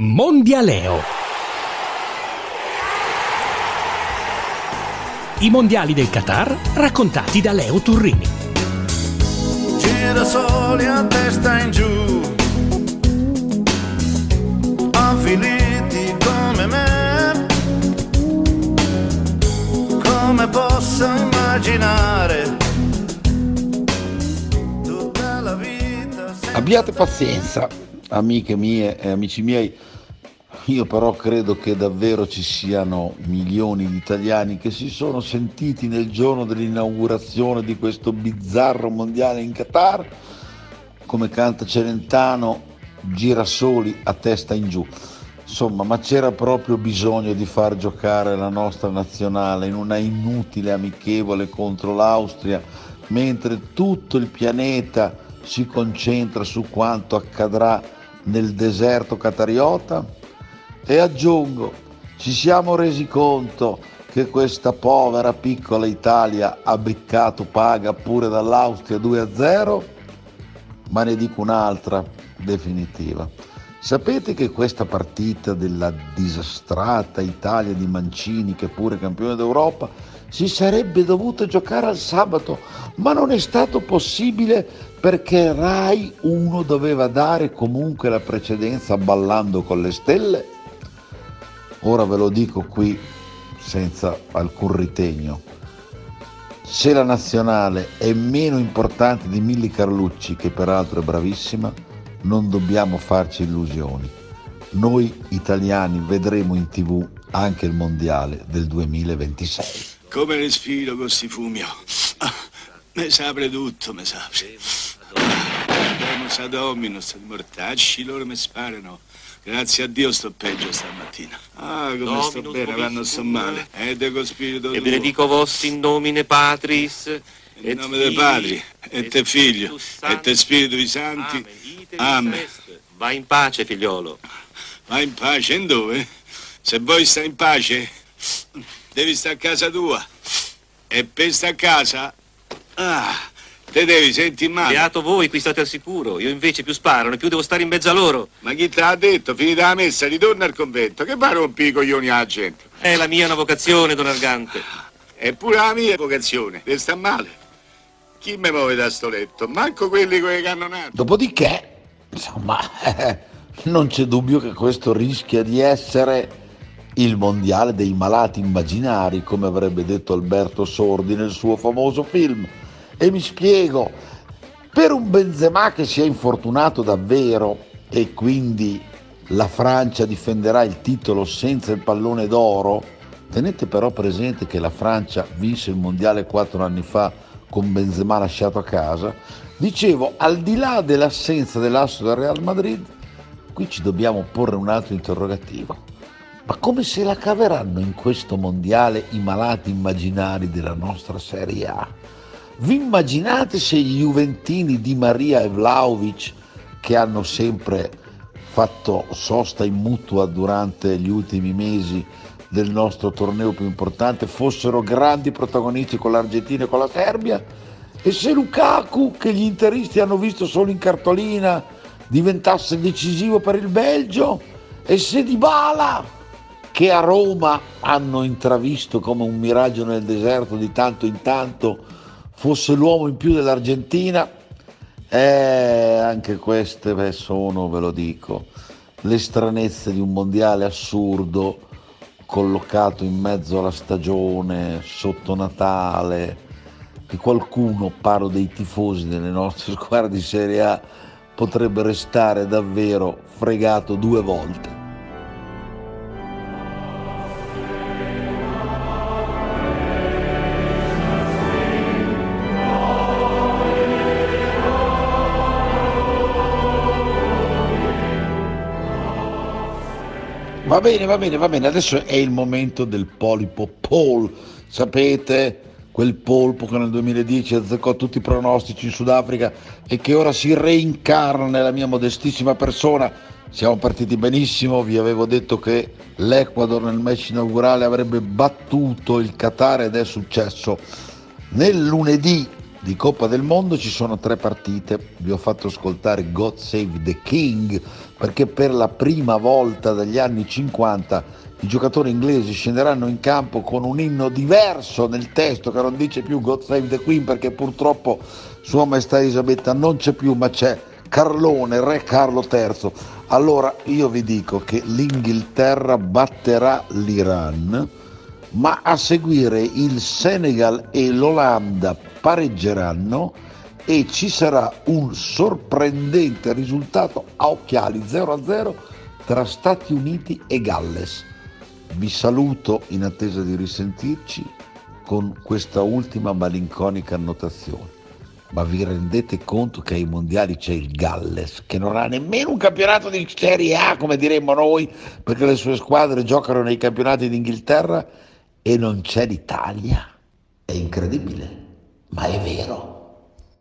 Mondialeo. I mondiali del Qatar raccontati da Leo Turrini. Girasoli a testa in giù, avviliti come me, come posso immaginare tutta la vita. senza Abbiate pazienza, amiche mie e amici miei. Io però credo che davvero ci siano milioni di italiani che si sono sentiti nel giorno dell'inaugurazione di questo bizzarro mondiale in Qatar, come canta Celentano, girasoli a testa in giù. Insomma, ma c'era proprio bisogno di far giocare la nostra nazionale in una inutile amichevole contro l'Austria, mentre tutto il pianeta si concentra su quanto accadrà nel deserto catariota? E aggiungo, ci siamo resi conto che questa povera piccola Italia ha beccato paga pure dall'Austria 2-0? Ma ne dico un'altra definitiva. Sapete che questa partita della disastrata Italia di Mancini, che pure campione d'Europa, si sarebbe dovuta giocare al sabato, ma non è stato possibile perché Rai 1 doveva dare comunque la precedenza ballando con le stelle? Ora ve lo dico qui senza alcun ritegno. Se la nazionale è meno importante di Milli Carlucci, che peraltro è bravissima, non dobbiamo farci illusioni. Noi italiani vedremo in tv anche il mondiale del 2026. Come respiro con sti fumi? Ah, mi sapre tutto, mi sapre. Domus ad hominus, mortacci, loro mi sparano. Grazie a Dio sto peggio stamattina. Ah, come sto Dominus bene, quando sto male. E deco spirito E benedico vos in nomine Patris. In nome dei Padri, e te Figlio, e te Spirito Santi. Amen. Amen. vis est. Va in pace, figliolo. Vai in pace, in dove? Se vuoi stare in pace, devi stare a casa tua. E per stare a casa, ah, te devi sentire male. Beato voi, qui state al sicuro. Io invece più sparano, più devo stare in mezzo a loro. Ma chi te l'ha detto? Finita la messa, ritorna al convento. Che pare rompi i coglioni alla gente? È la mia una vocazione, don Argante. Eppure la mia vocazione, deve sta male. Chi mi muove da sto letto? Manco quelli con i cannonati. Dopodiché, insomma, non c'è dubbio che questo rischia di essere il mondiale dei malati immaginari, come avrebbe detto Alberto Sordi nel suo famoso film. E mi spiego, per un Benzema che si è infortunato davvero e quindi la Francia difenderà il titolo senza il pallone d'oro, tenete però presente che la Francia vinse il mondiale quattro anni fa con Benzema lasciato a casa. Dicevo, al di là dell'assenza dell'asso del Real Madrid, qui ci dobbiamo porre un altro interrogativo. Ma come se la caveranno in questo mondiale i malati immaginari della nostra Serie A? Vi immaginate se gli Juventini di Maria e Vlaovic, che hanno sempre fatto sosta in mutua durante gli ultimi mesi del nostro torneo più importante, fossero grandi protagonisti con l'Argentina e con la Serbia? E se Lukaku, che gli interisti hanno visto solo in cartolina, diventasse decisivo per il Belgio? E se Dybala, che a Roma hanno intravisto come un miraggio nel deserto di tanto in tanto, fosse l'uomo in più dell'Argentina? Eh, anche queste beh, sono, ve lo dico, le stranezze di un mondiale assurdo collocato in mezzo alla stagione, sotto Natale, che qualcuno, parlo dei tifosi delle nostre squadre di Serie A, potrebbe restare davvero fregato due volte. Va bene, va bene, va bene. Adesso è il momento del polipo Paul. Sapete, quel polpo che nel 2010 azzeccò tutti i pronostici in Sudafrica e che ora si reincarna nella mia modestissima persona. Siamo partiti benissimo, vi avevo detto che l'Ecuador nel match inaugurale avrebbe battuto il Qatar ed è successo. Nel lunedì di Coppa del Mondo ci sono tre partite, vi ho fatto ascoltare God Save the King perché per la prima volta dagli anni 50 i giocatori inglesi scenderanno in campo con un inno diverso nel testo che non dice più God Save the Queen perché purtroppo Sua Maestà Elisabetta non c'è più ma c'è Carlone, Re Carlo III. Allora io vi dico che l'Inghilterra batterà l'Iran ma a seguire il Senegal e l'Olanda pareggeranno e ci sarà un sorprendente risultato a occhiali 0-0 tra Stati Uniti e Galles. Vi saluto in attesa di risentirci con questa ultima malinconica annotazione. Ma vi rendete conto che ai mondiali c'è il Galles, che non ha nemmeno un campionato di Serie A, come diremmo noi, perché le sue squadre giocano nei campionati d'Inghilterra e non c'è l'Italia. È incredibile, ma è vero.